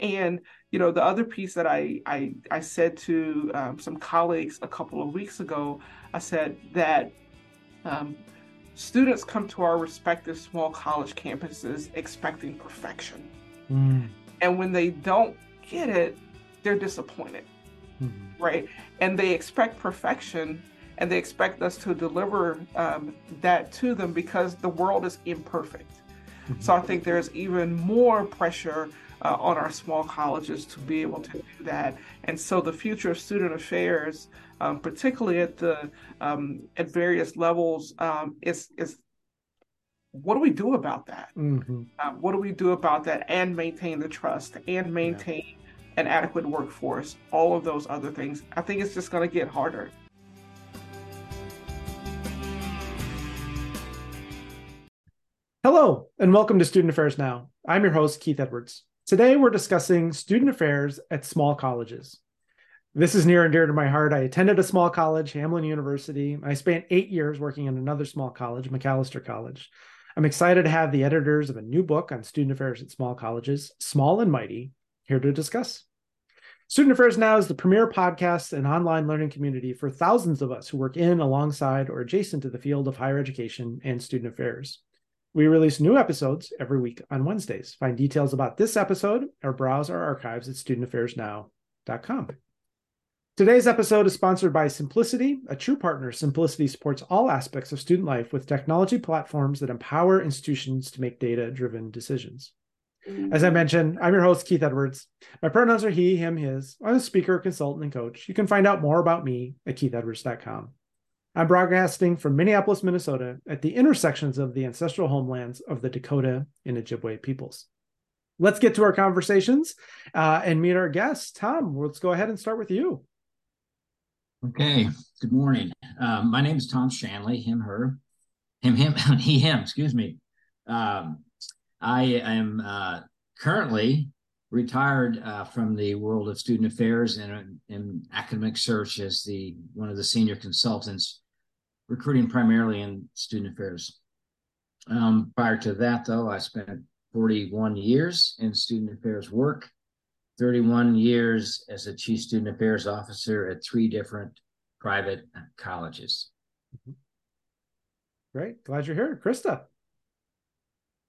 and you know, the other piece that I I, I said to um, some colleagues a couple of weeks ago, I said that um, students come to our respective small college campuses expecting perfection, mm. and when they don't get it, they're disappointed, mm-hmm. right? And they expect perfection and they expect us to deliver um, that to them because the world is imperfect. Mm-hmm. So I think there's even more pressure uh, on our small colleges to be able to do that. And so the future of student affairs, um, particularly at the um, at various levels, um, is is what do we do about that? Mm-hmm. Uh, what do we do about that and maintain the trust and maintain yeah. an adequate workforce? All of those other things. I think it's just going to get harder. Hello, and welcome to Student Affairs Now. I'm your host, Keith Edwards. Today, we're discussing student affairs at small colleges. This is near and dear to my heart. I attended a small college, Hamline University. I spent eight years working in another small college, Macalester College. I'm excited to have the editors of a new book on student affairs at small colleges, Small and Mighty, here to discuss. Student Affairs Now is the premier podcast and online learning community for thousands of us who work in, alongside, or adjacent to the field of higher education and student affairs. We release new episodes every week on Wednesdays. Find details about this episode or browse our archives at studentaffairsnow.com. Today's episode is sponsored by Symplicity, a true partner. Symplicity supports all aspects of student life with technology platforms that empower institutions to make data driven decisions. As I mentioned, I'm your host, Keith Edwards. My pronouns are he, him, his. I'm a speaker, consultant, and coach. You can find out more about me at keithedwards.com. I'm broadcasting from Minneapolis, Minnesota, at the intersections of the ancestral homelands of the Dakota and Ojibwe peoples. Let's get to our conversations uh, and meet our guests. Tom, let's go ahead and start with you. Okay. Good morning. Um, my name is Tom Shandley. Him, her, him, him, he, him. Excuse me. Um, I am uh, currently retired uh, from the world of student affairs and in academic search as the one of the senior consultants, recruiting primarily in student affairs. Um, prior to that, though, I spent 41 years in student affairs work, 31 years as a chief student affairs officer at three different private colleges. Mm-hmm. Great. Glad you're here. Krista.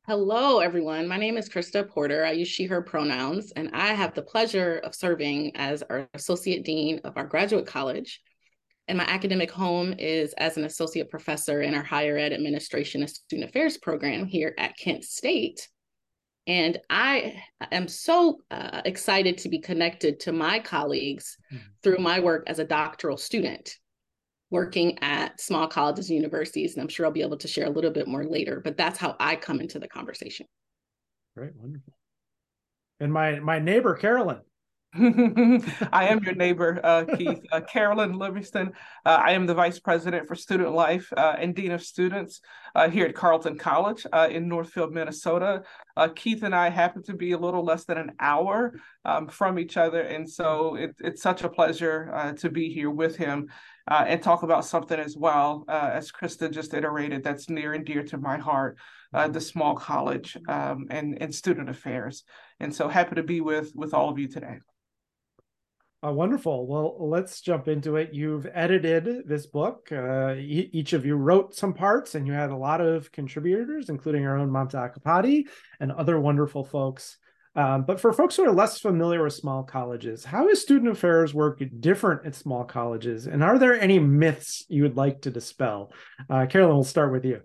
Hello, everyone. My name is Krista Porter. I use she, her pronouns, and I have the pleasure of serving as our Associate Dean of our graduate college. And my academic home is as an associate professor in our higher ed administration and student affairs program here at Kent State. And I am so uh, excited to be connected to my colleagues mm-hmm. through my work as a doctoral student working at small colleges and universities. And I'm sure I'll be able to share a little bit more later, but that's how I come into the conversation. Great, wonderful. And my my neighbor, Carolyn. I am your neighbor, uh, Keith. Uh, Carolyn Livingston. Uh, I am the Vice President for Student Life uh, and Dean of Students uh, here at Carleton College uh, in Northfield, Minnesota. Keith and I happen to be a little less than an hour um, from each other, and so it, it's such a pleasure to be here with him and talk about something as well, as Krista just iterated, that's near and dear to my heart, uh, the small college um, and, and student affairs. And so happy to be with, with all of you today. Uh, wonderful. Well, let's jump into it. You've edited this book. Uh, e- each of you wrote some parts, and you had a lot of contributors, including our own Mamta Accapadi and other wonderful folks. Um, but for folks who are less familiar with small colleges, how is student affairs work different at small colleges? And are there any myths you would like to dispel? Uh, Carolyn, we'll start with you.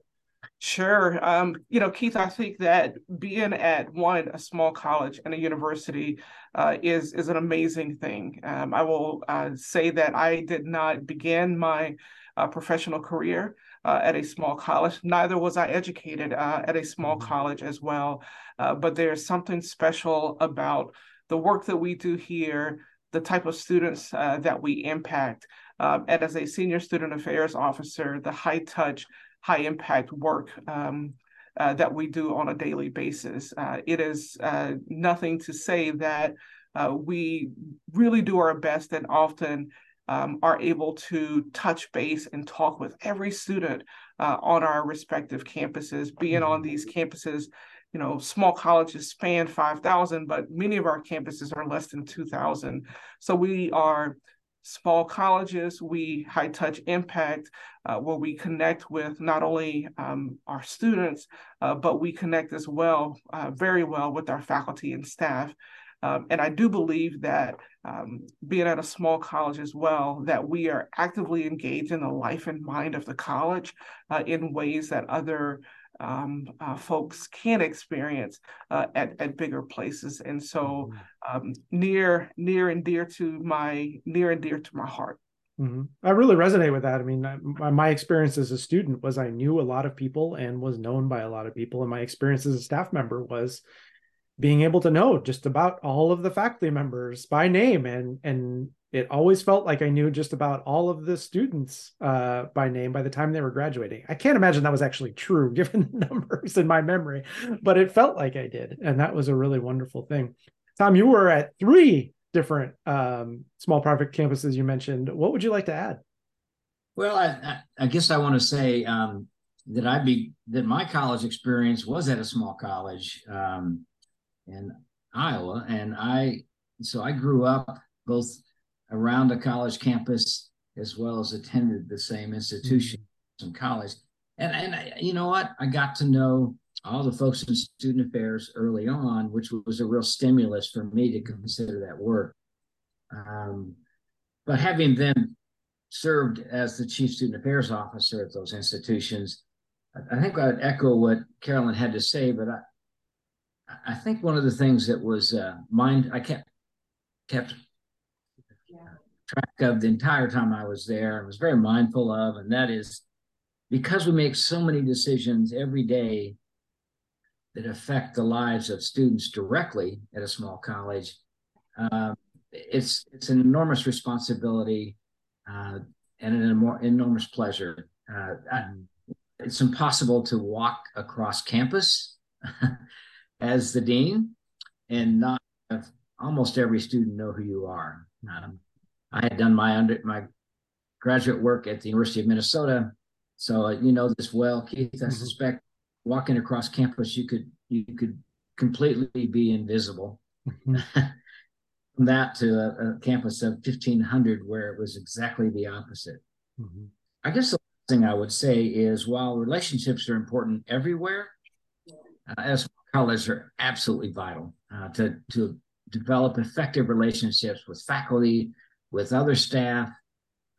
Sure. Um, you know, Keith, I think that being at one, a small college and a university uh, is is an amazing thing. Um, I will uh, say that I did not begin my uh, professional career uh, at a small college. Neither was I educated uh, at a small mm-hmm. college as well. Uh, but there's something special about the work that we do here, the type of students uh, that we impact. Um, and as a senior student affairs officer, the high touch, high impact work um, uh, that we do on a daily basis. Uh, it is nothing to say that we really do our best and often um, are able to touch base and talk with every student uh, on our respective campuses. Being on these campuses you know, small colleges span 5,000, but many of our campuses are less than 2,000. So we are small colleges, we high touch impact, uh, where we connect with not only um, our students, uh, but we connect as well, uh, very well with our faculty and staff. Um, and I do believe that um, being at a small college as well, that we are actively engaged in the life and mind of the college uh, in ways that other um, uh, folks can experience uh, at, at bigger places. And so mm-hmm. um, near, near and dear to my, near and dear to my heart. Mm-hmm. I really resonate with that. I mean, my, my experience as a student was I knew a lot of people and was known by a lot of people. And my experience as a staff member was being able to know just about all of the faculty members by name and and it always felt like I knew just about all of the students uh, by name by the time they were graduating. I can't imagine that was actually true given the numbers in my memory, but it felt like I did. And that was a really wonderful thing. Tom, you were at three different um, small private campuses you mentioned. What would you like to add? Well, I, I guess I want to say um, that I be that my college experience was at a small college um, in Iowa, and I so I grew up both around a college campus as well as attended the same institution mm-hmm. college. And and I, you know what? I got to know all the folks in student affairs early on, which was a real stimulus for me to consider that work. Um, but having then served as the chief student affairs officer at those institutions, I think I'd echo what Carolyn had to say. But I, I think one of the things that was uh, mind I kept kept track of the entire time I was there and was very mindful of, and that is because we make so many decisions every day that affect the lives of students directly at a small college. Uh, it's it's an enormous responsibility uh, and an enormous pleasure. Uh, it's impossible to walk across campus as the dean and not have almost every student know who you are. Um, I had done my under my graduate work at the University of Minnesota, so uh, you know this well, Keith. I mm-hmm. suspect walking across campus, you could you could completely be invisible. Mm-hmm. From that to a, a, campus of 1500 where it was exactly the opposite. Mm-hmm. I guess the thing I would say is while relationships are important everywhere, uh, as colleges are absolutely vital uh, to to develop effective relationships with faculty, with other staff,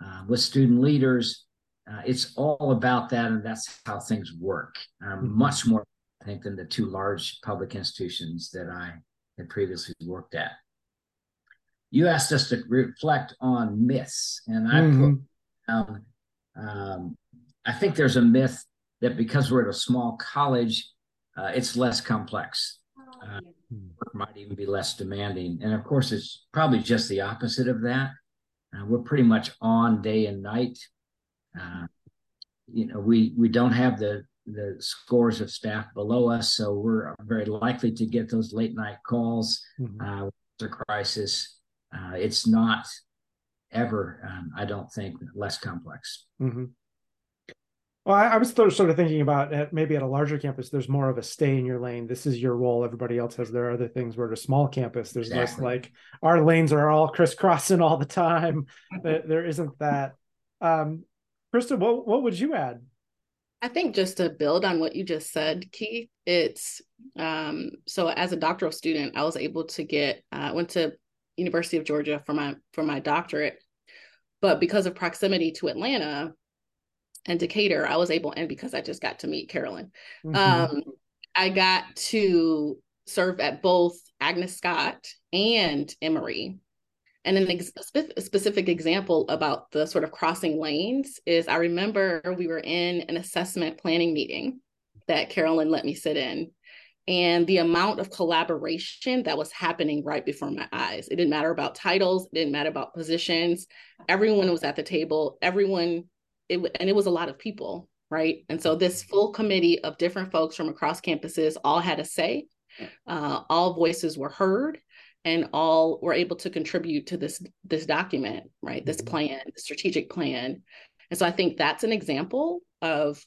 uh, with student leaders. Uh, it's all about that, and that's how things work. Um. Much more, I think, than the two large public institutions that I had previously worked at. You asked us to reflect on myths, and I mm-hmm. put um, um, I think there's a myth that because we're at a small college, uh, it's less complex. Uh, might even be less demanding. And of course, it's probably just the opposite of that. Uh, we're pretty much on day and night. Uh, you know, we we don't have the the scores of staff below us, so we're very likely to get those late night calls. Mm-hmm. Uh, crisis. Uh, it's not ever, um, I don't think, less complex. Mm-hmm. Well, I, I was sort of thinking about at, maybe at a larger campus, there's more of a stay in your lane. This is your role. Everybody else has their other things. Where at a small campus, there's exactly. less like our lanes are all crisscrossing all the time. there isn't that. Um, Krista, what what would you add? I think just to build on what you just said, Keith, it's um, so as a doctoral student, I was able to get uh, went to University of Georgia for my for my doctorate, but because of proximity to Atlanta, and Decatur, I was able, and because I just got to meet Carolyn, mm-hmm. um, I got to serve at both Agnes Scott and Emory. And an ex- specific example about the sort of crossing lanes is I remember we were in an assessment planning meeting that Carolyn let me sit in. And the amount of collaboration that was happening right before my eyes. It didn't matter about titles, it didn't matter about positions. Everyone was at the table, everyone it, and it was a lot of people, right? And so this full committee of different folks from across campuses all had a say. Uh, all voices were heard, and all were able to contribute to this this document, right? This mm-hmm. plan, the strategic plan. And so I think that's an example of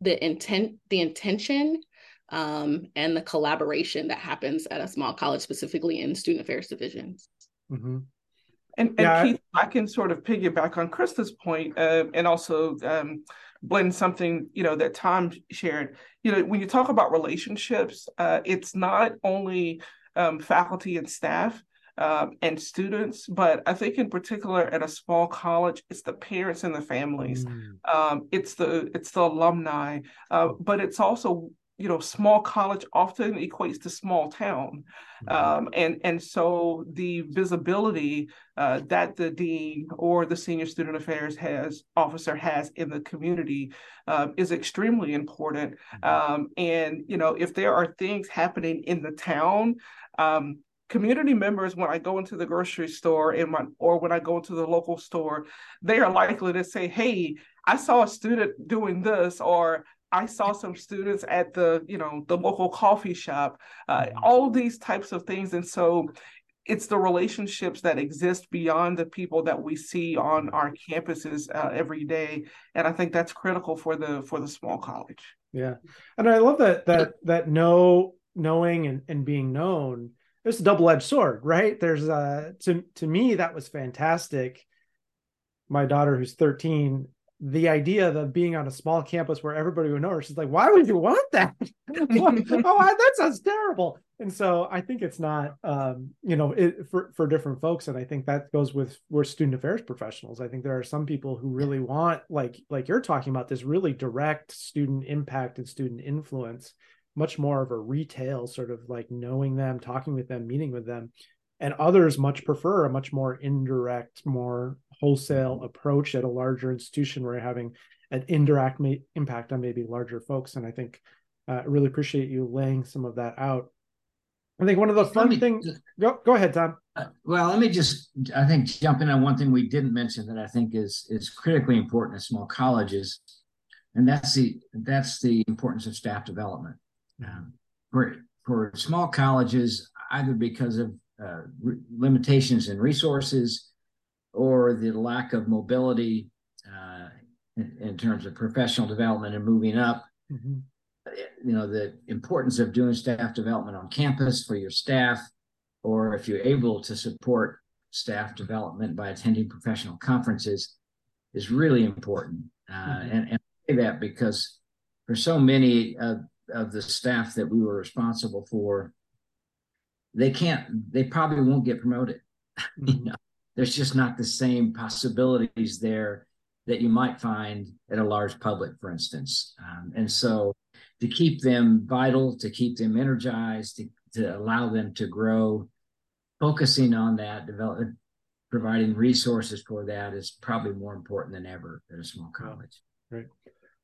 the intent, the intention um, and the collaboration that happens at a small college, specifically in student affairs divisions. Mm-hmm. And, and yeah, Keith, I can sort of piggyback on Krista's point, uh, and also um, blend something you know that Tom shared. You know, when you talk about relationships, uh, it's not only um, faculty and staff um, and students, but I think in particular at a small college, it's the parents and the families. Mm. Um, it's the it's the alumni, uh, but it's also you know small college often equates to small town mm-hmm. um, and and so the visibility uh, that the dean or the senior student affairs has officer has in the community um, is extremely important mm-hmm. um, and you know if there are things happening in the town um, community members when i go into the grocery store in my or when i go into the local store they are likely to say hey i saw a student doing this or I saw some students at the, you know, the local coffee shop, uh, mm-hmm. all these types of things. And so it's the relationships that exist beyond the people that we see on our campuses uh, every day. And I think that's critical for the, for the small college. Yeah. And I love that, that, that know, knowing and, and being known, it's a double-edged sword, right? There's uh to, to me, that was fantastic. My daughter who's 13 the idea of being on a small campus where everybody would know her, she's like, why would you want that? oh, that sounds terrible. And so I think it's not, um, you know, it, for for different folks, and I think that goes with we're student affairs professionals. I think there are some people who really want, like like you're talking about, this really direct student impact and student influence, much more of a retail sort of like knowing them, talking with them, meeting with them, and others much prefer a much more indirect, more wholesale mm-hmm. approach at a larger institution where you're having an indirect impact on maybe larger folks. And I think uh, I really appreciate you laying some of that out. I think one of the fun me, things. Go go ahead, Tom. Uh, well, let me just I think jump in on one thing we didn't mention that I think is is critically important at small colleges, and that's the that's the importance of staff development. Um, for for small colleges, either because of uh, re- limitations in resources or the lack of mobility uh, in, in, terms of professional development and moving up. Mm-hmm. You know, the importance of doing staff development on campus for your staff, or if you're able to support staff development by attending professional conferences, is really important. Uh, mm-hmm. and, and I say that because for so many of, of the staff that we were responsible for, they can't they probably won't get promoted mm-hmm. you know there's just not the same possibilities there that you might find at a large public for instance. Um, and so to keep them vital to keep them energized to, to allow them to grow focusing on that development providing resources for that is probably more important than ever at a small college. Right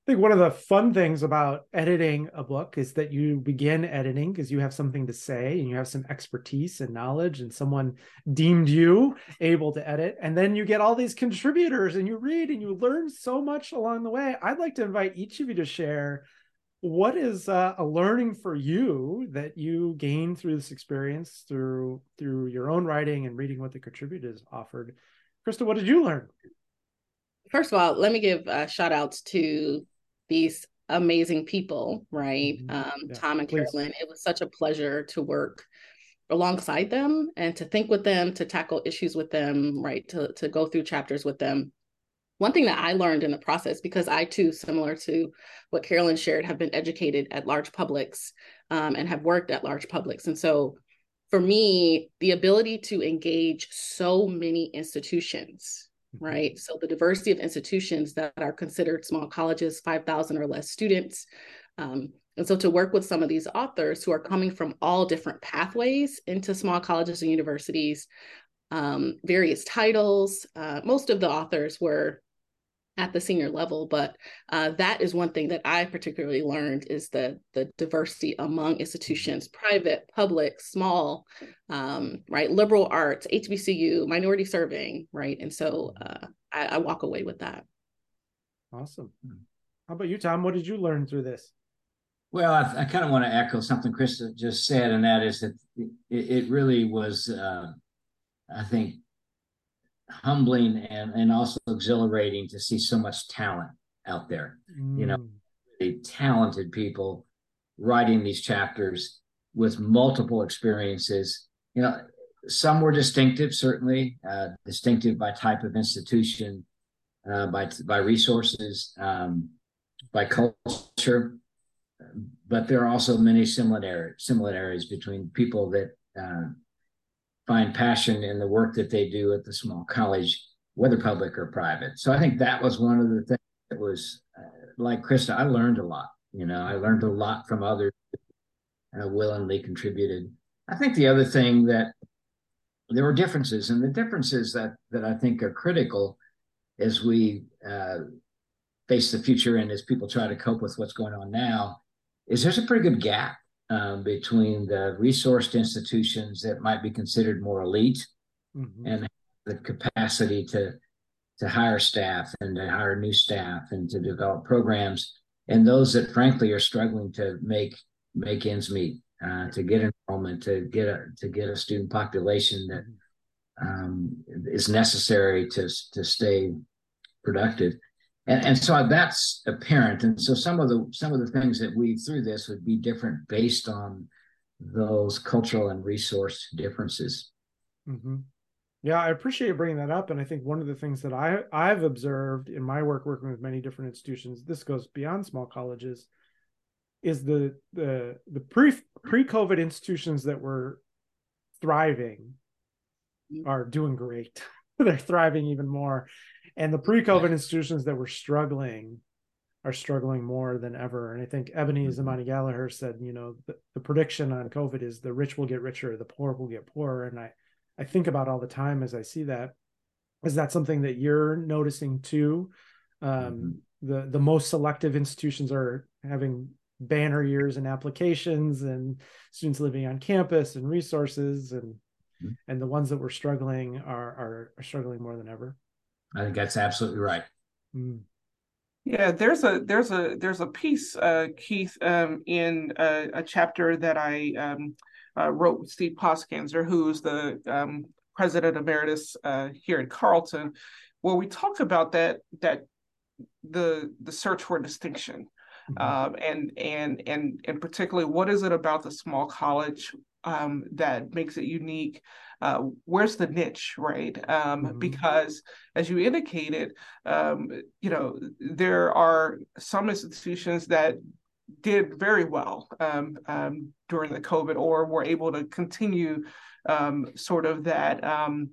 think one of the fun things about editing a book is that you begin editing because you have something to say and you have some expertise and knowledge, and someone deemed you able to edit. And then you get all these contributors and you read and you learn so much along the way. I'd like to invite each of you to share what is uh, a learning for you that you gained through this experience through through your own writing and reading what the contributors offered. Krista, what did you learn? First of all, let me give uh, shout outs to these amazing people, right? Mm-hmm. Um, yeah, Tom and please. Carolyn. It was such a pleasure to work alongside them and to think with them, to tackle issues with them, right? To to go through chapters with them. One thing that I learned in the process, because I too, similar to what Carolyn shared, have been educated at large publics um, and have worked at large publics. And so for me, the ability to engage so many institutions. Right? So the diversity of institutions that are considered small colleges, 5,000 or less students. Um, and so to work with some of these authors who are coming from all different pathways into small colleges and universities, um, various titles, uh, most of the authors were at the senior level but uh, that is one thing that i particularly learned is the the diversity among institutions private public small um, right? Liberal arts hbcu minority serving right? And so uh, I, I, walk away with that. Awesome. How about you tom? What did you learn through this? Well i, I kind of want to echo something chris just said and that is that it, it really was uh, i think humbling and, and also exhilarating to see so much talent out there. Mm. You know, mm. talented people writing these chapters with multiple experiences. You know, some were distinctive, certainly uh, distinctive by type of institution, uh, by by resources, um, by culture. But there are also many similar similarities between people that uh, find passion in the work that they do at the small college, whether public or private. So I think that was one of the things that was uh, like Krista. I learned a lot. You know, I learned a lot from others uh, willingly contributed. I think the other thing that there were differences, and the differences that that I think are critical as we uh, face the future and as people try to cope with what's going on now, is there's a pretty good gap um, between the resourced institutions that might be considered more elite mm-hmm. and the capacity to to hire staff and to hire new staff and to develop programs and those that frankly are struggling to make make ends meet uh, to get enrollment to get a to get a student population that um, is necessary to to stay productive and, and so that's apparent. And so some of the some of the things that we through this would be different based on those cultural and resource differences. Mm-hmm. yeah i appreciate you bringing that up. And i think one of the things that i i've observed in my work working with many different institutions this goes beyond small colleges is the the the pre pre covid institutions that were thriving mm-hmm. are doing great. They're thriving even more and the pre-COVID institutions that were struggling are struggling more than ever. And I think Ebony mm-hmm. Zamani Gallaher said, you know, the, the, prediction on COVID is the rich will get richer, the poor will get poorer. And I, I think about all the time as I see that. Is that something that you're noticing too? Um, mm-hmm. The the most selective institutions are having banner years and applications, and students living on campus and resources, and mm-hmm. and the ones that were struggling are, are are struggling more than ever. I think that's absolutely right. Mm. Yeah, there's a there's a there's a piece, uh, Keith, um, in a, a, chapter that I um, uh, wrote with Steve Poskanzer, who's the um, president emeritus uh, here in Carleton, where we talk about that that the the search for distinction, mm-hmm. um, and and and and particularly what is it about the small college um, that makes it unique? uh, where's the niche, right? Um, mm-hmm. Because as you indicated, um, you know, there are some institutions that did very well um, um during the COVID or were able to continue um, sort of that. Um,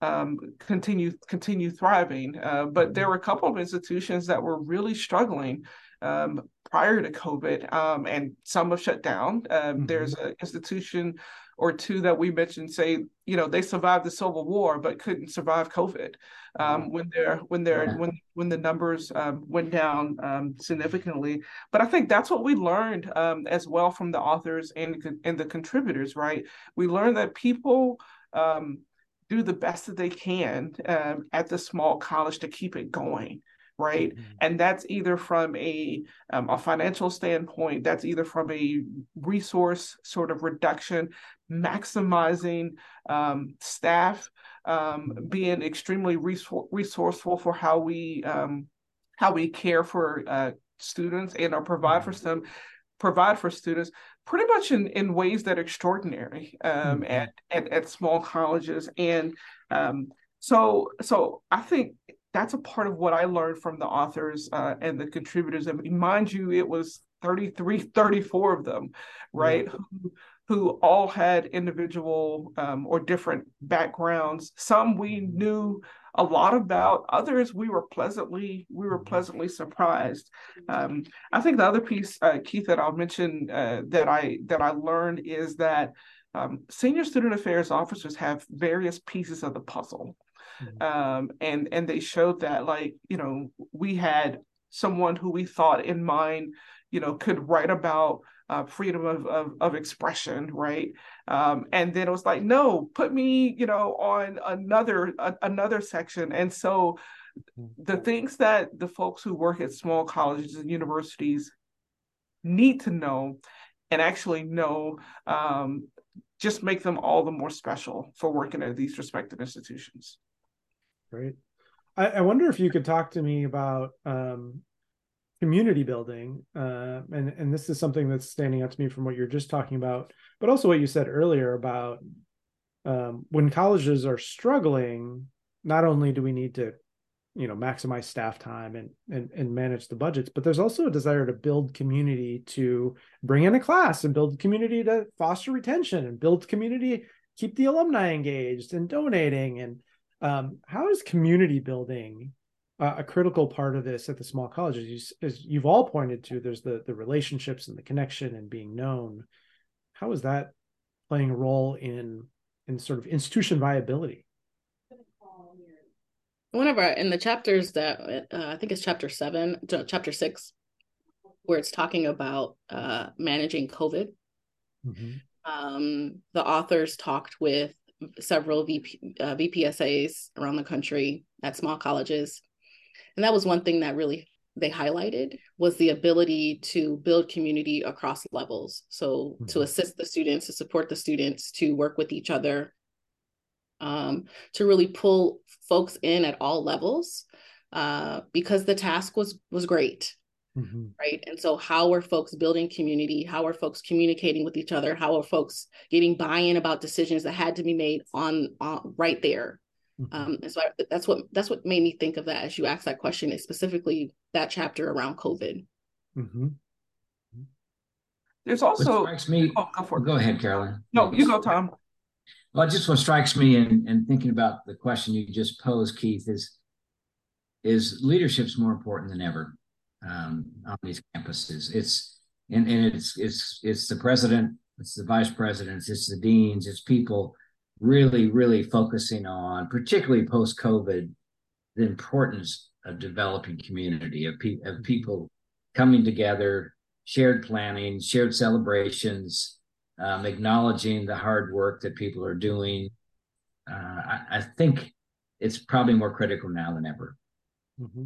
um, continue continue thriving. Uh, but there mm-hmm. were a couple of institutions that were really struggling um, prior to COVID, um, and some have shut down. Mm-hmm. There's an institution or two that we mentioned say you know they survived the civil war but couldn't survive covid um, when they're when they're yeah. when when the numbers um, went down um, significantly but i think that's what we learned um, as well from the authors and and the contributors right we learned that people um, do the best that they can um, at the small college to keep it going right mm-hmm. and that's either from a um, a financial standpoint that's either from a resource sort of reduction maximizing um, staff um, being extremely resourceful for how we um, how we care for uh, students and or provide for them mm-hmm. provide for students pretty much in, in ways that are extraordinary um, mm-hmm. at, at, at small colleges and um, so so I think that's a part of what I learned from the authors uh, and the contributors. And mind you, it was 33, 34 of them, right? Who, who all had individual um, or different backgrounds. Some we knew a lot about. Others we were pleasantly we were pleasantly surprised. Um, I think the other piece, uh, Keith, that I'll mention uh, that I that I learned is that um, senior student affairs officers have various pieces of the puzzle. Mm-hmm. Um, and and they showed that like you know we had someone who we thought in mind you know could write about uh, freedom of, of, of expression right um, and then it was like no put me you know on another a, another section and so mm-hmm. the things that the folks who work at small colleges and universities need to know and actually know um, just make them all the more special for working at these respective institutions Great. I, I, wonder if you could talk to me about um, community building, uh, and and this is something that's standing out to me from what you're just talking about, but also what you said earlier about um, when colleges are struggling. Not only do we need to, you know, maximize staff time and and and manage the budgets, but there's also a desire to build community to bring in a class and build community to foster retention and build community, keep the alumni engaged and donating and um, how is community building uh, a critical part of this at the small colleges? As you've all pointed to there's the the relationships and the connection and being known. How is that playing a role in in sort of institution viability? One of our in the chapters that uh, i think it's chapter seven chapter six where it's talking about uh, managing covid. Mm-hmm. um, the authors talked with several VP, uh, vpsas around the country at small colleges. And that was one thing that really they highlighted was the ability to build community across levels. So mm-hmm. to assist the students to support the students to work with each other um, to really pull folks in at all levels uh, because the task was was great mm-hmm. right and so how are folks building community how are folks communicating with each other how are folks getting buy-in about decisions that had to be made on, on right there Mm-hmm. Um, and so I, that's what that's what made me think of that as you asked that question, is specifically that chapter around COVID. Mm-hmm. There's also strikes me. Oh, go, for it. go ahead, Carolyn. No, you go, Tom. Well, just what strikes me in, in thinking about the question you just posed, Keith, is is leadership's more important than ever um, on these campuses. It's and, and it's it's it's the president, it's the vice presidents, it's the deans, it's people really, really focusing on, particularly post COVID, the importance of developing community of, pe- of people coming together, shared planning, shared celebrations, um, acknowledging the hard work that people are doing. Uh, I, I, think it's probably more critical now than ever. Mm-hmm.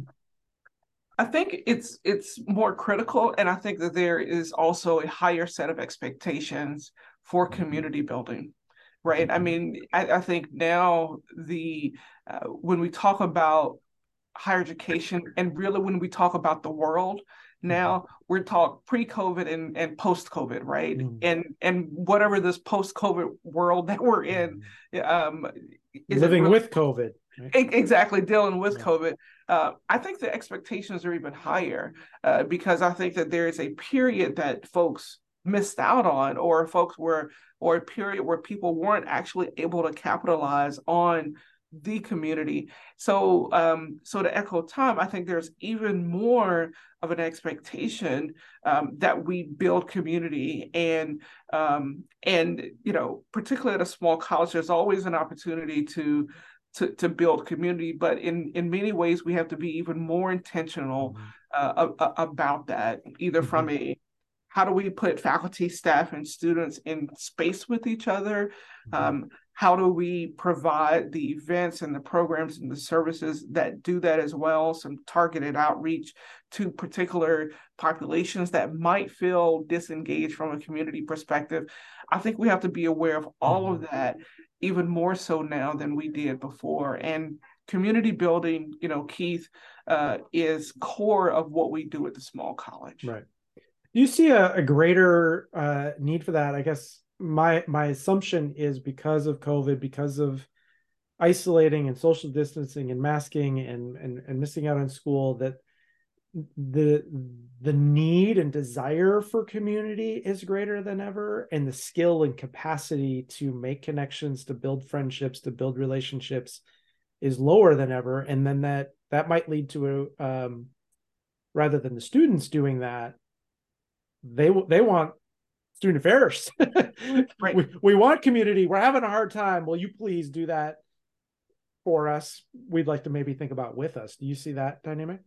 I think it's it's more critical, and I think that there is also a higher set of expectations for community building right? I mm-hmm. mean, I, I think now the uh, when we talk about higher education and really when we talk about the world now mm-hmm. we're talk pre-covid and, and post-covid right mm. and and whatever this post-covid world that we're in um living really, with covid? Exactly dealing with covid. Uh, i think the expectations are even higher uh, because i think that there is a period that folks missed out on or folks were or a period where people weren't actually able to capitalize on the community. So um so to echo tom i think there's even more of an expectation um, that we build community and um and you know particularly at a small college there's always an opportunity to to, to build community but in in many ways we have to be even more intentional mm-hmm. uh, about that either mm-hmm. from a how do we put faculty, staff, and students in space with each other? Mm-hmm. Um, how do we provide the events and the programs and the services that do that as well? Some targeted outreach to particular populations that might feel disengaged from a community perspective. I think we have to be aware of all mm-hmm. of that, even more so now than we did before. And community building, you know, Keith, uh, is core of what we do at the small college. Right you see a, a greater uh, need for that? I guess my my assumption is because of COVID, because of isolating and social distancing and masking and and, and missing out on school that the the need and desire for community is greater than ever and the skill and capacity to make connections to build friendships to build relationships is lower than ever and then that that might lead to a um, rather than the students doing that they they want student affairs. right. We, we want community. We're having a hard time. Will you please do that for us? We'd like to maybe think about with us. Do you see that dynamic?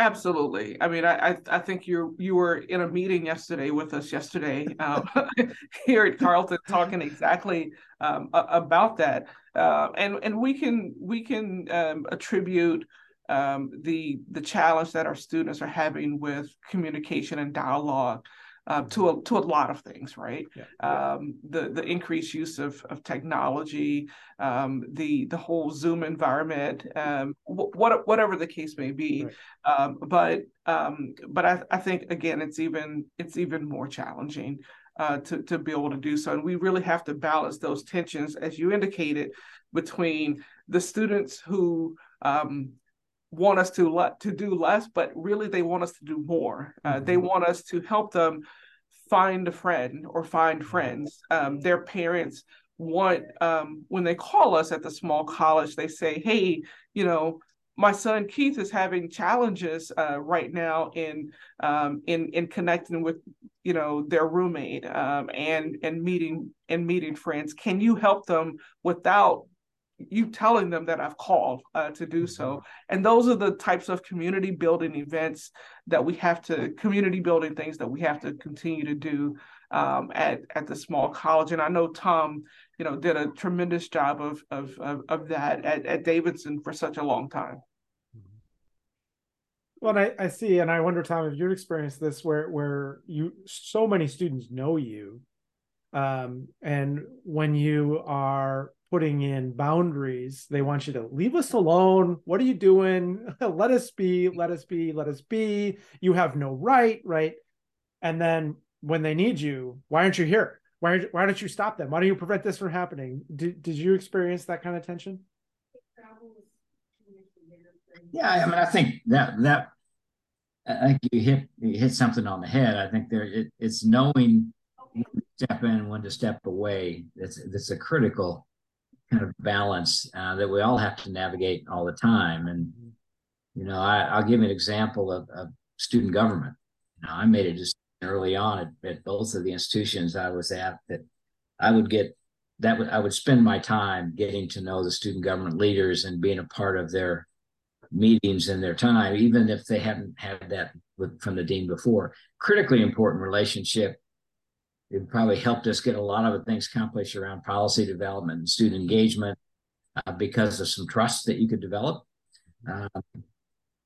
Absolutely. I mean, I I think you you were in a meeting yesterday with us yesterday um, here at Carleton talking exactly um, about that, uh, and and we can we can um, attribute um, the the challenge that our students are having with communication and dialogue uh, to a to a lot of things, right? Yeah. Um, the the increased use of of technology, um, the the whole Zoom environment, um, what whatever the case may be. Right. Um, but um, but I, I think again, it's even it's even more challenging. Uh, to to be able to do so, and we really have to balance those tensions, as you indicated, between the students who um, want us to let to do less, but really they want us to do more. Uh, mm-hmm. They want us to help them find a friend or find mm-hmm. friends. Um, their parents want um, when they call us at the small college, they say, "Hey, you know." My son Keith is having challenges uh, right now in um, in in connecting with you know their roommate um, and and meeting and meeting friends. Can you help them without you telling them that I've called uh, to do so. Mm-hmm. And those are the types of community building events that we have to, community building things that we have to continue to do um, at at the small college. And I know Tom, you know, did a tremendous job of of of, of that at, at Davidson for such a long time. Mm-hmm. Well, I, I see, and I wonder, Tom, if you've experienced this, where where you so many students know you, um, and when you are putting in boundaries. They want you to leave us alone. What are you doing? let us be, let us be, let us be. You have no right, right? And then when they need you, why aren't you here? Why, why don't you stop them? Why don't you prevent this from happening? Did, did you experience that kind of tension? Yeah, I mean, I think that that I think you hit you hit something on the head. I think there it, it's knowing when to step in when to step away. That's that's a critical kind of balance uh, that we all have to navigate all the time. And you know, I, will give an example of, of student government. You know, I made a decision early on at, at both of the institutions I was at that I would get that would I would spend my time getting to know the student government leaders and being a part of their meetings and their time, even if they hadn't had that with, from the dean before. Critically important relationship it probably helped us get a lot of the things accomplished around policy development and student engagement uh, because of some trust that you could develop. Um,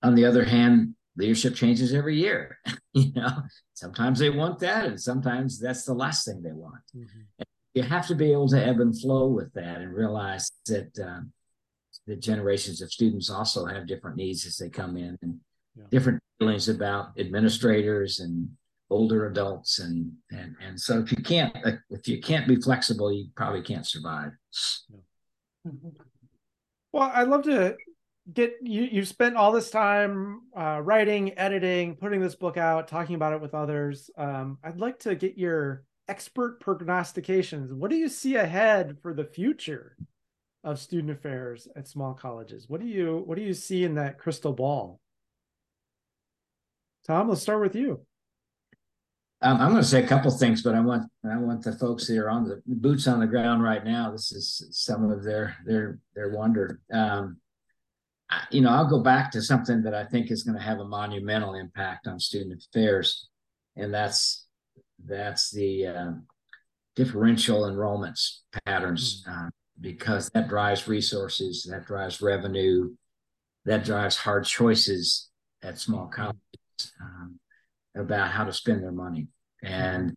on the other hand, leadership changes every year. you know, sometimes they want that, and sometimes that's the last thing they want. Mm-hmm. You have to be able to ebb and flow with that, and realize that uh, the generations of students also have different needs as they come in, and yeah. different feelings about administrators and older adults and and and so if you can't if you can't be flexible you probably can't survive. Well i'd love to get you you've spent all this time uh, writing editing putting this book out talking about it with others. Um, i'd like to get your expert prognostications. What do you see ahead for the future of student affairs at small colleges? What do you what do you see in that crystal ball? Tom let's start with you um, I'm going to say a couple things, but I want I want the folks that are on the boots on the ground right now. This is some of their their their wonder. Um, you know, I'll go back to something that I think is going to have a monumental impact on student affairs, and that's that's the uh, differential enrollments patterns, mm-hmm. uh, because that drives resources, that drives revenue, that drives hard choices at small mm-hmm. colleges. Um, about how to spend their money. And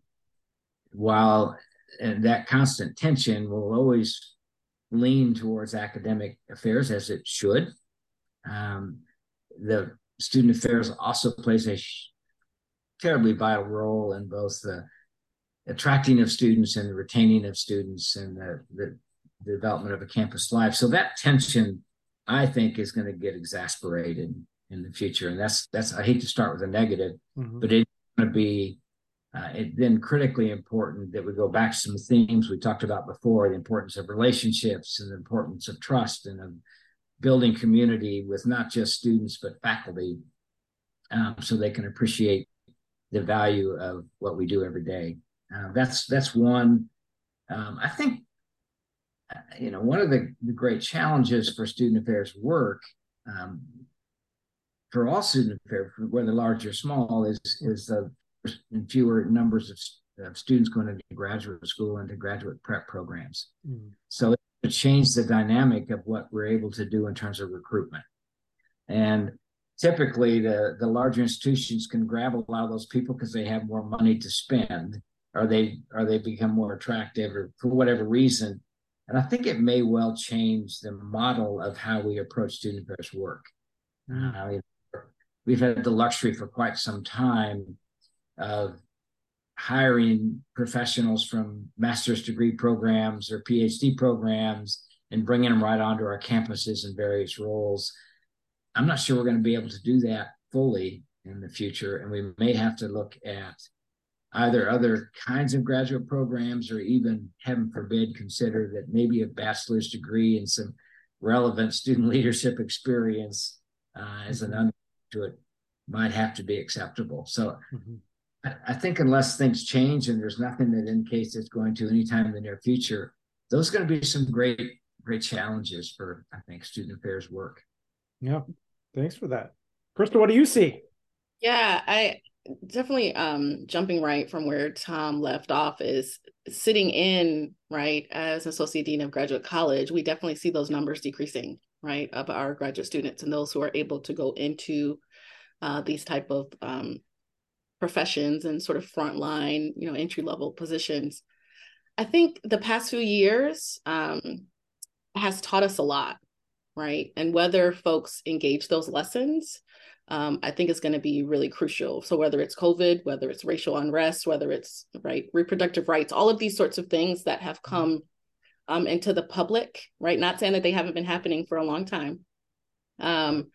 while and that constant tension will always lean towards academic affairs as it should, um, the student affairs also plays a terribly vital role in both the attracting of students and the retaining of students and the, the development of a campus life. So that tension, I think, is going to get exasperated in the future. And that's that's I hate to start with a negative, mm-hmm. but it's going to be uh, it, then critically important that we go back to some themes we talked about before: the importance of relationships and the importance of trust and of building community with not just students but faculty, um, so they can appreciate the value of what we do every day. Uh, that's that's one. Um, I think uh, you know one of the, the great challenges for student affairs work um, for all student affairs, whether large or small, is is the fewer numbers of, of students going into graduate school and to graduate prep programs. Mm. So it changed the dynamic of what we're able to do in terms of recruitment. And typically the the larger institutions can grab a lot of those people because they have more money to spend or they or they become more attractive or for whatever reason and i think it may well change the model of how we approach student affairs work uh, we've had the luxury for quite some time of hiring professionals from master's degree programs or phd programs and bringing them right onto our campuses in various roles. I'm not sure we're going to be able to do that fully in the future, and we may have to look at either other kinds of graduate programs or even, heaven forbid, consider that maybe a bachelor's degree and some relevant student leadership experience uh, as an undergraduate might have to be acceptable. So mm-hmm. I, I think unless things change and there's nothing that indicates it's going to anytime in the near future, those are going to be some great, great challenges for, I think, student affairs work. Yeah. Thanks for that. Krista, what do you see? Yeah, I definitely um jumping right from where Tom left off is sitting in, right, as associate dean of graduate college, we definitely see those numbers decreasing, right, of our graduate students and those who are able to go into uh, these type of um, professions and sort of frontline, you know, entry level positions. I think the past few years um, has taught us a lot, right? And whether folks engage those lessons, um, I think is going to be really crucial. So whether it's COVID, whether it's racial unrest, whether it's right reproductive rights, all of these sorts of things that have mm-hmm. come um, into the public, right? Not saying that they haven't been happening for a long time, um,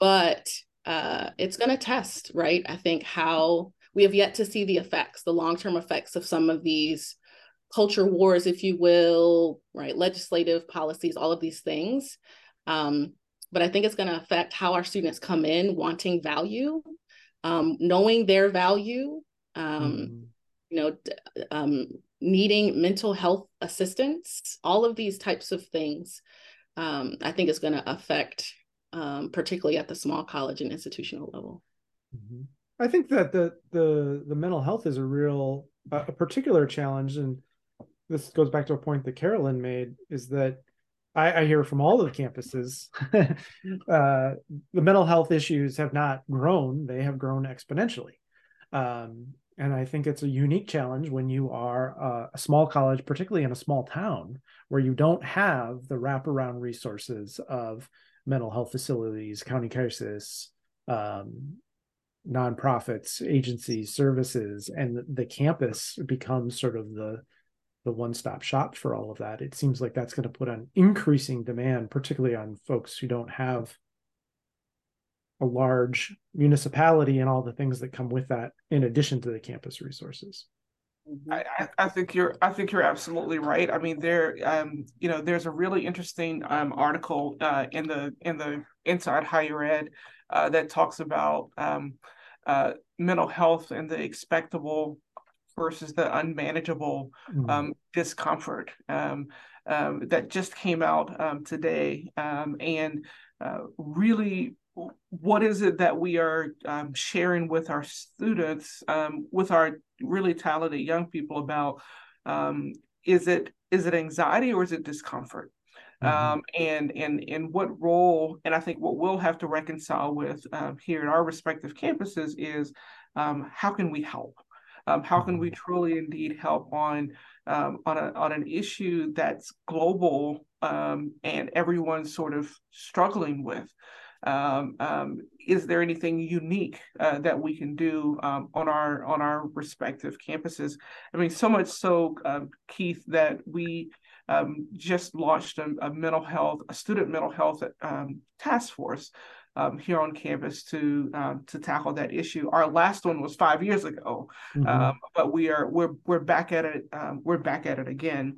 but uh, it's going to test, right? I think how we have yet to see the effects, the long term effects of some of these culture wars, if you will, right? Legislative policies, all of these things. Um, but I think it's going to affect how our students come in wanting value, um, knowing their value, um, mm-hmm. you know, um, needing mental health assistance, all of these types of things. Um, I think is going to affect, um, particularly at the small college and institutional level. Mm-hmm. I think that the the the mental health is a real a particular challenge, and this goes back to a point that Carolyn made: is that I, I hear from all of the campuses, uh, the mental health issues have not grown; they have grown exponentially. Um, and I think it's a unique challenge when you are a, a, small college, particularly in a small town, where you don't have the wraparound resources of mental health facilities, county crisis, um, nonprofits, agencies, services, and the, campus becomes sort of the the one-stop shop for all of that. It seems like that's going to put an increasing demand particularly on folks who don't have a large municipality and all the things that come with that in addition to the campus resources mm-hmm. I, I, think you're I think you're absolutely right. I mean, there um, you know, there's a really interesting um, article uh, in the in the Inside Higher Ed uh, that talks about um, uh, mental health and the expectable versus the unmanageable mm-hmm. um, discomfort um, um, that just came out um, today. Um, and uh, really, what is it that we are um, sharing with our students, with our really talented young people about? is it is it anxiety or is it discomfort? Mm-hmm. and and and what role? And I think what we'll have to reconcile with here at our respective campuses is how can we help? Um, how can we mm-hmm. truly indeed help on um, on, a, on an issue that's global um, and everyone's sort of struggling with? Um, um, is there anything unique uh, that we can do um, on our on our respective campuses? I mean, so much so, Keith, that we just launched a, a, mental health, a student mental health task force um, here on campus to um, to tackle that issue. Our last one was five years ago, mm-hmm. um, but we are we're we're back at it. Um, we're back at it again,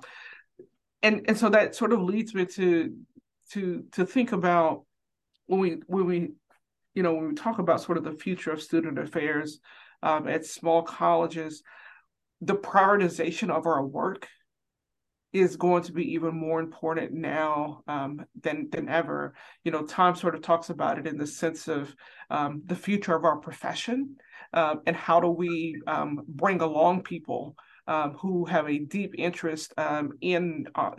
and and so that sort of leads me to to to think about when we when we you know when we talk about sort of the future of student affairs um, at small colleges, the prioritization of our work is going to be even more important now um, than than ever. You know, Tom sort of talks about it in the sense of um, the future of our profession uh, and how do we um, bring along people um, who have a deep interest um, in uh,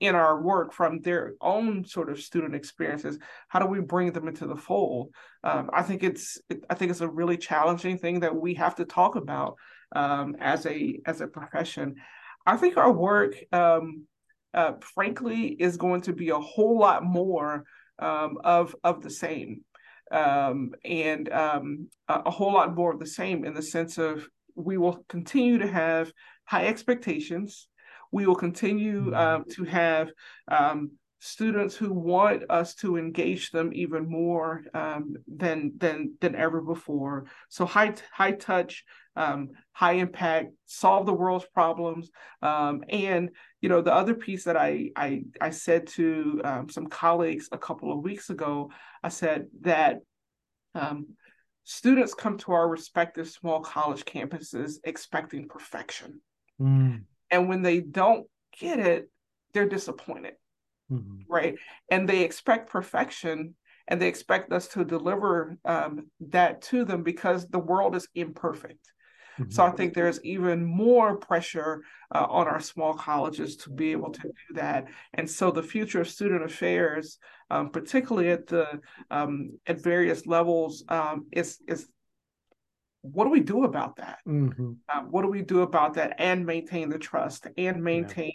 in our work from their own sort of student experiences how do we bring them into the fold? Um, i think it's i think it's a really challenging thing that we have to talk about um, as a as a profession. I think our work um, uh, frankly is going to be a whole lot more um, of of the same. Um, and um, a, a whole lot more of the same in the sense of we will continue to have high expectations we will continue mm-hmm. uh, to have um, students who want us to engage them even more um, than than than ever before. So high high touch, um, high impact, solve the world's problems, um, and you know the other piece that I I, I said to um, some colleagues a couple of weeks ago, I said that. Um, students come to our respective small college campuses expecting perfection. Mm. And when they don't get it, they're disappointed. Mm-hmm. Right. And they expect perfection and they expect us to deliver um, that to them because the world is imperfect. Mm-hmm. So I think there's even more pressure uh, on our small colleges to be able to do that. And so the future of student affairs, um, particularly at the um, at various levels, um, is is what do we do about that? Mm-hmm. Uh, what do we do about that and maintain the trust and maintain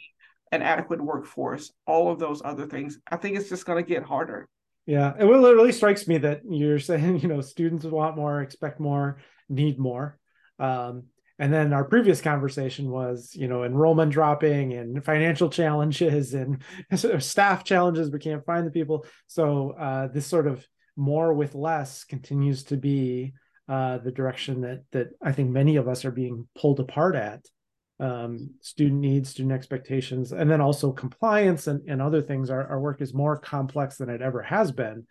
yeah. an adequate workforce? All of those other things. I think it's just going to get harder. Yeah. It really strikes me that you're saying, you know, students want more, expect more, need more. Um, and then our previous conversation was, you know, enrollment dropping and financial challenges and staff challenges. We can't find the people. So uh, this sort of more with less continues to be uh, the direction that that I think many of us are being pulled apart at. Um, student needs, student expectations, and then also compliance and, and other things. Our, our work is more complex than it ever has been.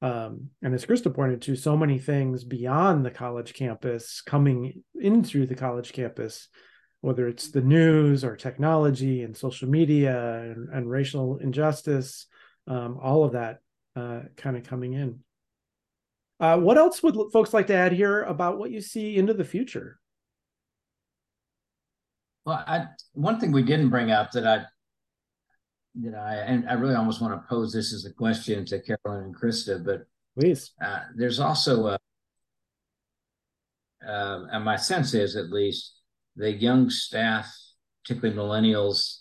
Um, and as Krista pointed to, so many things beyond the college campus coming in through the college campus, whether it's the news or technology and social media and, and racial injustice, um, all of that uh, kind of coming in. Uh, what else would folks like to add here about what you see into the future? Well, I, one thing we didn't bring up that I that I and I really almost want to pose this as a question to Carolyn and Krista, but please, uh, there's also a, uh, and my sense is at least the young staff, particularly millennials,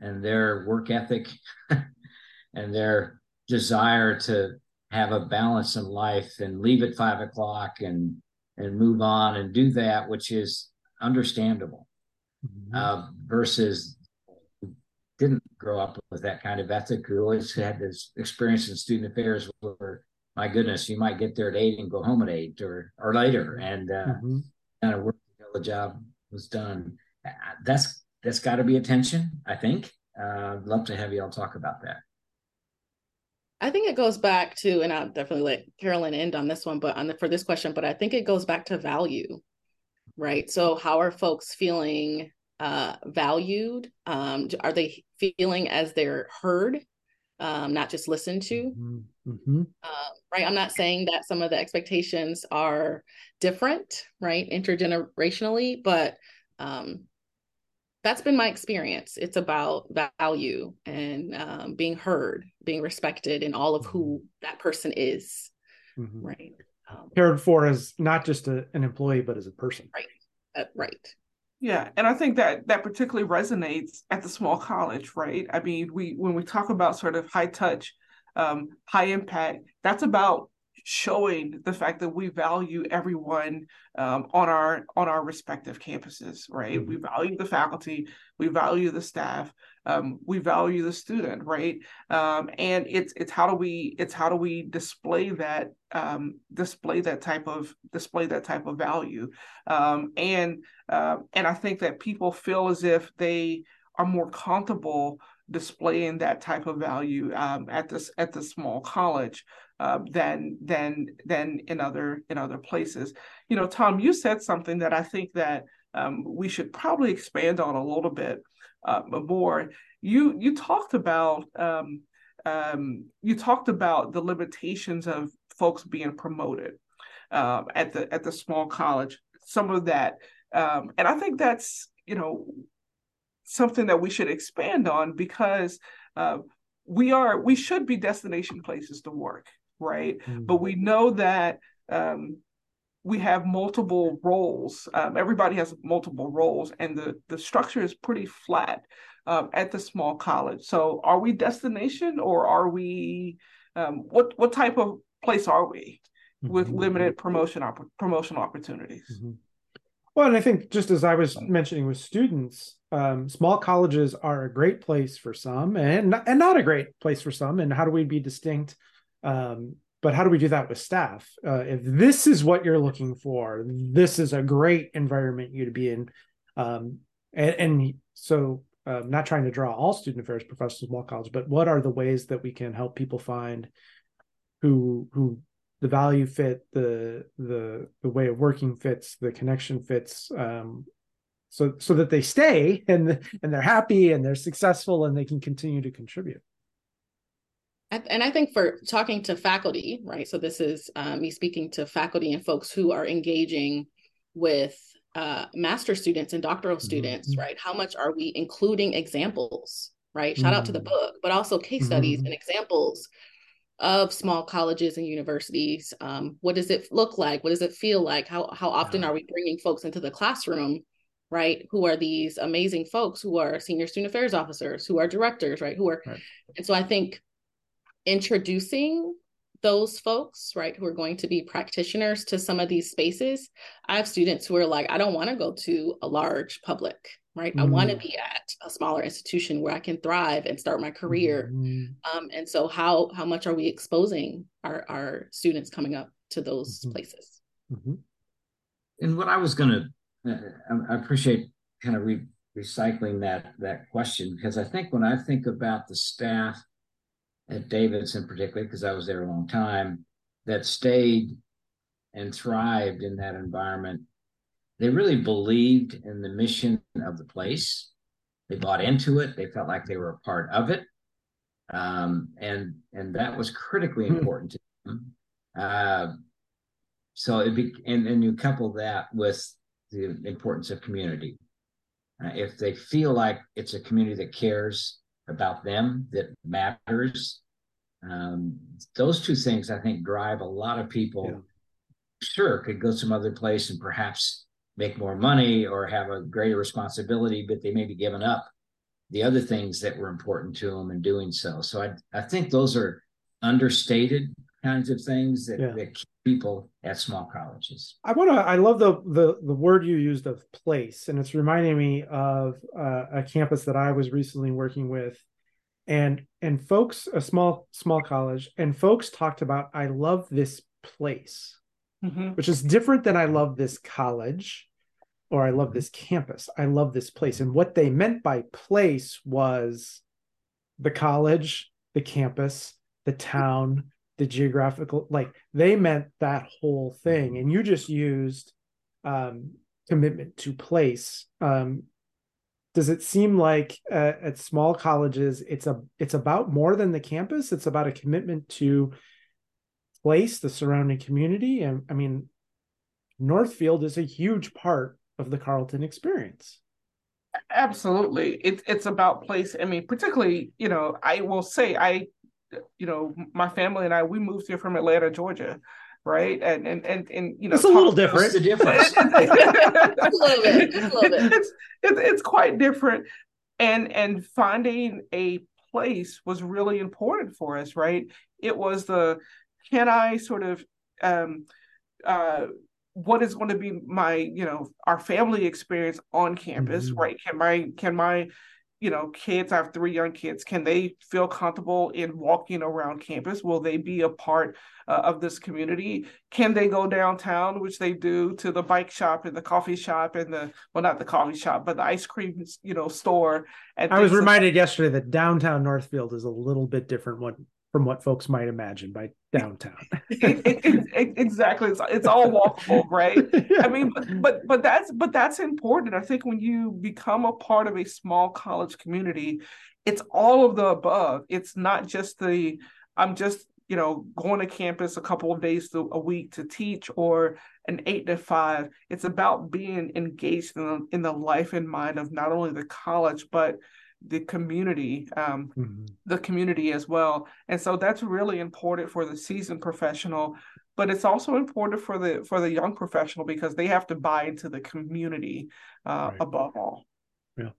and their work ethic and their desire to have a balance in life and leave at five o'clock and and move on and do that, which is understandable, mm-hmm. uh, versus didn't grow up with that kind of ethic. Who always had this experience in student affairs where my goodness you might get there at eight and go home at eight or or later. And uh, mm-hmm. kind of work until the job was done. Uh, that's that's got to be attention i think. Uh, i'd love to have you all talk about that I think it goes back to, and I'll definitely let Carolyn end on this one, but on the, for this question, but I think it goes back to value, right? So how are folks feeling uh, valued? Um, are they feeling as they're heard, um, not just listened to? Mm-hmm. Uh, right. I'm not saying that some of the expectations are different, right, intergenerationally, but um, that's been my experience. It's about value and um, being heard, being respected in all of who mm-hmm. that person is. Mm-hmm. Right. Um, Cared for as not just a, an employee, but as a person. Right. Uh, right. Yeah, and I think that that particularly resonates at the small college, right? I mean, we when we talk about sort of high touch, um, high impact, that's about showing the fact that we value everyone um, on our on our respective campuses right? Mm-hmm. we value the faculty we value the staff um, we value the student right? Um, and it's it's how do we it's how do we display that um, display that type of display that type of value? Um, and uh, and i think that people feel as if they are more comfortable displaying that type of value um, at this at the small college uh, than than than in other in other places. You know, Tom, you said something that I think that um, we should probably expand on a little bit uh, more. You you talked about um, um, you talked about the limitations of folks being promoted uh, at the at the small college. Some of that, and I think that's you know something that we should expand on because uh, we are we should be destination places to work, right? Mm-hmm. But we know that um, we have multiple roles. Um, everybody has multiple roles, and the the structure is pretty flat um, at the small college. So, are we destination or are we um, what what type of place are we with mm-hmm. limited promotion op- promotional opportunities? Mm-hmm. Well, and I think just as I was mentioning with students, um, small colleges are a great place for some, and not, and not a great place for some. And how do we be distinct? Um, but how do we do that with staff? Uh, if this is what you're looking for, this is a great environment you to be in. Um, and, and, so, uh, not trying to draw all student affairs professionals of small college, but what are the ways that we can help people find who who the value fit, the the the way of working fits, the connection fits, um, so so that they stay and and they're happy and they're successful and they can continue to contribute and I think for talking to faculty, right? So this is um, me speaking to faculty and folks who are engaging with uh, master students and doctoral students, mm-hmm. right? How much are we including examples, right? Shout mm-hmm. out to the mm-hmm. book, but also case mm-hmm. studies and examples of small colleges and universities. Um, what does it look like? What does it feel like? How how often are we bringing folks into the classroom, right? Who are these amazing folks who are senior student affairs officers, who are directors, right? Who are, right. and so I think introducing those folks, right, who are going to be practitioners to some of these spaces. I have students who are like, I don't want to go to a large public, right? Mm. I want to be at a smaller institution where I can thrive and start my career. Mm. Um, and so, how how much are we exposing our our students coming up to those mm-hmm. places? Mm-hmm. And what I was going to, uh, I appreciate kind of re- recycling that that question because I think when I think about the staff at Davidson, particularly because I was there a long time, that stayed and thrived in that environment. They really believed in the mission of the place. They bought into it. They felt like they were a part of it, um, and and that was critically hmm. important to them. Uh, so it be and, and you couple that with the importance of community. Uh, if they feel like it's a community that cares about them that matters. Um, those two things, I think, drive a lot of people. Yeah. Sure, could go some other place and perhaps make more money or have a greater responsibility, but they may be giving up the other things that were important to them in doing so. So I, I think those are understated kinds of things that, yeah. that keep people at small colleges. I want to. I love the the the word you used of place, and it's reminding me of uh, a campus that I was recently working with, and and folks, a small small college, and folks talked about I love this place, mm-hmm. which is different than I love this college, or I love this campus. I love this place, and what they meant by place was the college, the campus, the town the geographical like they meant that whole thing. Mm-hmm. and you just used um commitment to place. Um does it seem like uh, at small colleges it's a it's about more than the campus? It's about a commitment to place the surrounding community? And i mean northfield is a huge part of the carleton experience. Absolutely. It's it's about place. I mean particularly you know i will say i you know, my family and I, we moved here from Atlanta, Georgia, right? And and and, and you know, it's a little different. the difference? a little bit. a little bit. It's, it's it's quite different, and and finding a place was really important for us, right? It was the can I sort of um uh what is going to be my you know our family experience on campus mm-hmm. right can my can my you know, kids, I have three young kids, can they feel comfortable in walking around campus? Will they be a part uh, of this community? Can they go downtown, which they do, to the bike shop and the coffee shop and the, well, not the coffee shop, but the ice cream, you know, store? And I was reminded like yesterday that downtown Northfield is a little bit different one from what folks might imagine by downtown. it, it, it, exactly, it's, it's all walkable, right? yeah. I mean, but, but but that's but that's important. I think when you become a part of a small college community, it's all of the above. It's not just the I'm just you know going to campus a couple of days a week to teach or an eight to five. It's about being engaged in the, in the life and mind of not only the college but the community, um, mm-hmm. the community as well. And so that's really important for the seasoned professional, but it's also important for the for the young professional because they have to buy into the community uh, right. above all. Yeah.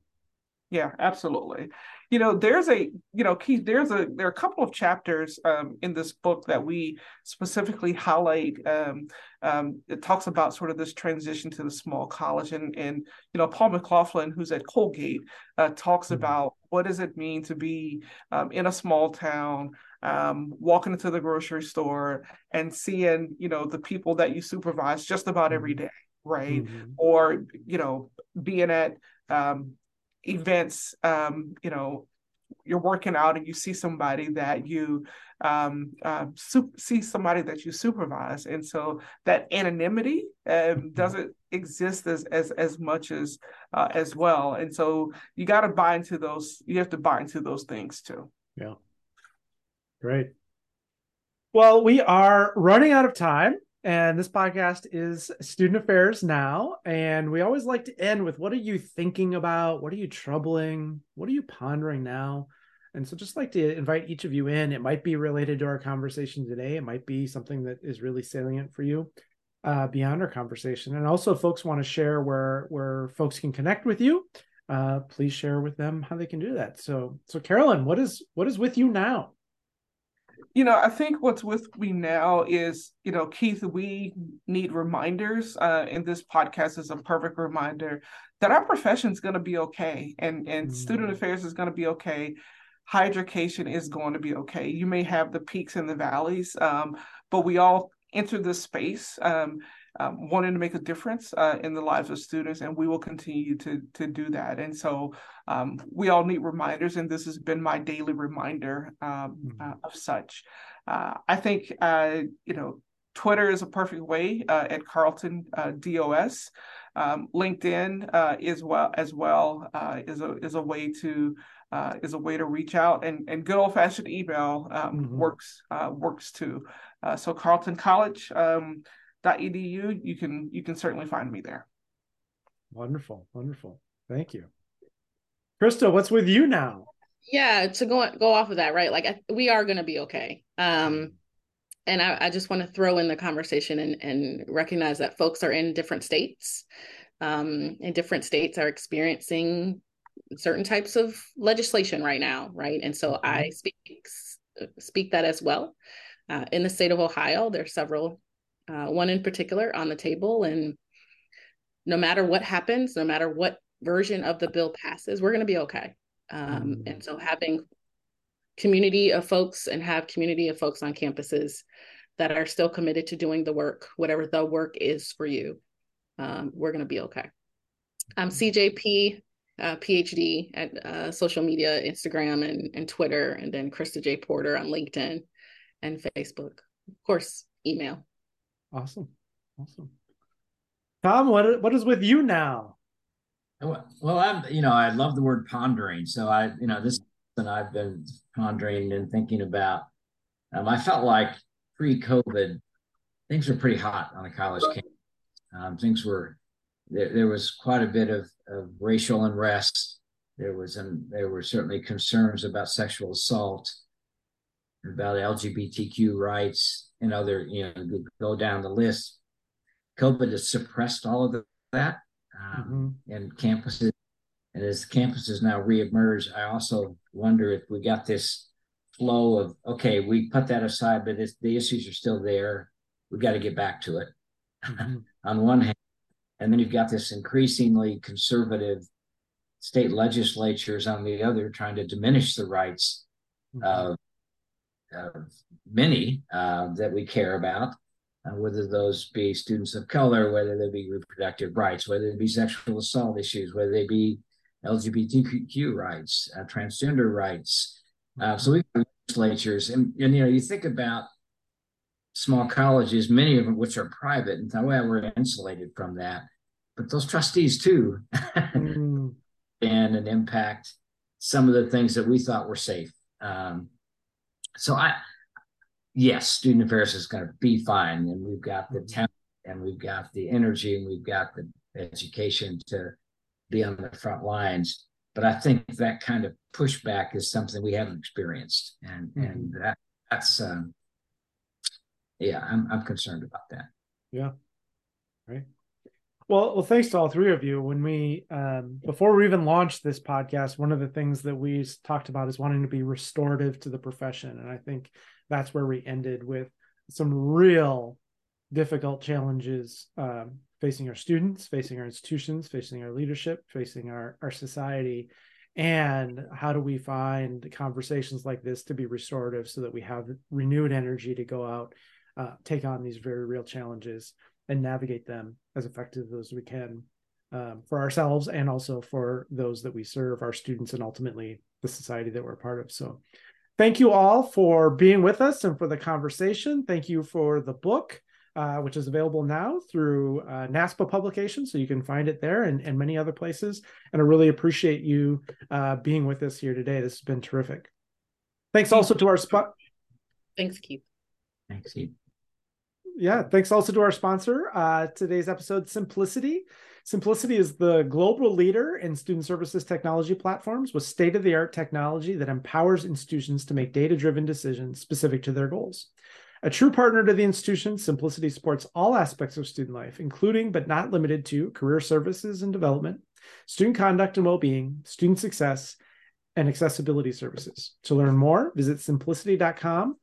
Yeah, absolutely. You know, there's a, you know, Keith, there's a, there are a couple of chapters um, in this book that we specifically highlight. Um, um, it talks about sort of this transition to the small college, and and you know, Paul McLaughlin, who's at Colgate, uh, talks mm-hmm. about what does it mean to be um, in a small town, um, walking into the grocery store and seeing, you know, the people that you supervise just about every mm-hmm. day, right? Mm-hmm. Or you know, being at um, events, um, you know, you're working out and you see somebody that you um, uh, su- see somebody that you supervise, and so that anonymity um, mm-hmm. doesn't exist as as as much as uh, as well, and so you got to buy into those. You have to buy into those things too. Yeah, great. Well, we are running out of time. And this podcast is Student Affairs Now. And we always like to end with what are you thinking about? What are you troubling? What are you pondering now? And so just like to invite each of you in. It might be related to our conversation today. It might be something that is really salient for you uh, beyond our conversation. And also folks want to share where where folks can connect with you. Uh, please share with them how they can do that. So so Carolyn, what is what is with you now? You know, I think what's with me now is, you know, Keith, we need reminders, uh, and this podcast is a perfect reminder that our profession is going to be okay, and and mm. student affairs is going to be okay. Higher education is going to be okay. You may have the peaks and the valleys, um, but we all enter this space um, um, wanting to make a difference uh, in the lives of students, and we will continue to to do that. And so um, we all need reminders, and this has been my daily reminder um, mm-hmm. uh, of such. Uh, I think uh, you know Twitter is a perfect way uh, at Carleton uh, DOS. Um, LinkedIn is well as well is a is a way to is a way to reach out, and and good old fashioned email um, mm-hmm. works works too. so Carleton College. Um, edu you can you can certainly find me there. Wonderful wonderful. Thank you. Krista what's with you now? Yeah to go go off of that right? Like I, we are going to be okay. Um and I, I just want to throw in the conversation and, and recognize that folks are in different states. Um and different states are experiencing certain types of legislation right now right? And so mm-hmm. i speak speak that as well. Uh, in the state of ohio there's several uh, one in particular on the table. And no matter what happens, no matter what version of the bill passes, we're going to be okay. Um, mm. And so having community of folks and have community of folks on campuses that are still committed to doing the work, whatever the work is for you, um, we're going to be okay. I'm CJP, uh, PhD at uh, social media, Instagram and, and Twitter, and then Krista J. Porter on LinkedIn and Facebook. Of course, email. Awesome. Awesome. Tom, what what is with you now? Well, I'm you know, I love the word pondering. So I, you know, this and I've been pondering and thinking about. Um, I felt like pre-COVID, things were pretty hot on a college campus. Um, things were there, there was quite a bit of, of racial unrest. There was and there were certainly concerns about sexual assault, about LGBTQ rights, and other, you know, go down the list. COVID has suppressed all of that um, mm-hmm. and campuses. And as campuses now reemerge, I also wonder if we got this flow of okay, we put that aside, but the issues are still there. We got to get back to it. Mm-hmm. on one hand, and then you've got this increasingly conservative state legislatures on the other trying to diminish the rights mm-hmm. of many uh, that we care about, uh, whether those be students of color, whether they be reproductive rights, whether they be sexual assault issues, whether they be LGBTQ rights, uh, transgender rights. Uh, so we have legislatures, and, and you know, you think about small colleges, many of them which are private, and well, we're insulated from that. But those trustees too, mm. and an impact some of the things that we thought were safe. Um, so I, yes, student affairs is going to be fine, and we've got the mm-hmm. talent, and we've got the energy, and we've got the education to be on the front lines. but I think that kind of pushback is something we haven't experienced, and mm-hmm. and that that's um, yeah, I'm I'm concerned about that. Yeah, right. Well, well, thanks to all three of you. When we um, before we even launched this podcast, one of the things that we talked about is wanting to be restorative to the profession, and I think that's where we ended with some real difficult challenges um, facing our students, facing our institutions, facing our leadership, facing our our society, and how do we find conversations like this to be restorative so that we have renewed energy to go out, uh, take on these very real challenges and navigate them as effectively as we can um, for ourselves and also for those that we serve, our students, and ultimately the society that we're a part of. So, thank you all for being with us and for the conversation. Thank you for the book. Uh, which is available now through uh, NASPA publications. So you can find it there and, and many other places. And I really appreciate you uh, being with us here today. This has been terrific. Thanks also to our spot. Thanks, Keith. Thanks, Keith yeah, thanks also to our sponsor. Uh, today's episode, Symplicity. Symplicity is the global leader in student services technology platforms with state of the art technology that empowers institutions to make data driven decisions specific to their goals. A true partner to the institution, Symplicity supports all aspects of student life, including but not limited to career services and development, student conduct and well being, student success, and accessibility services. To learn more, visit symplicity.com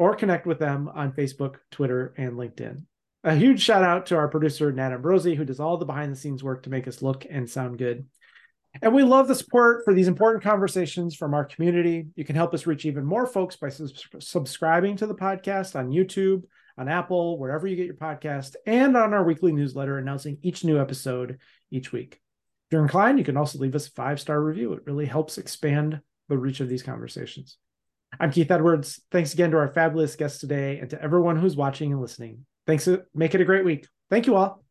or connect with them on Facebook, Twitter, and LinkedIn. A huge shout out to our producer, Nat Ambrosi, who does all the behind the scenes work to make us look and sound good. And we love the support for these important conversations from our community. You can help us reach even more folks by subscribing to the podcast on YouTube, on Apple, wherever you get your podcast, and on our weekly newsletter announcing each new episode each week. If you're inclined, you can also leave us a five star review. It really helps expand the reach of these conversations. I'm Keith Edwards. Thanks again to our fabulous guests today and to everyone who's watching and listening. Thanks. Uh, make it a great week. Thank you all.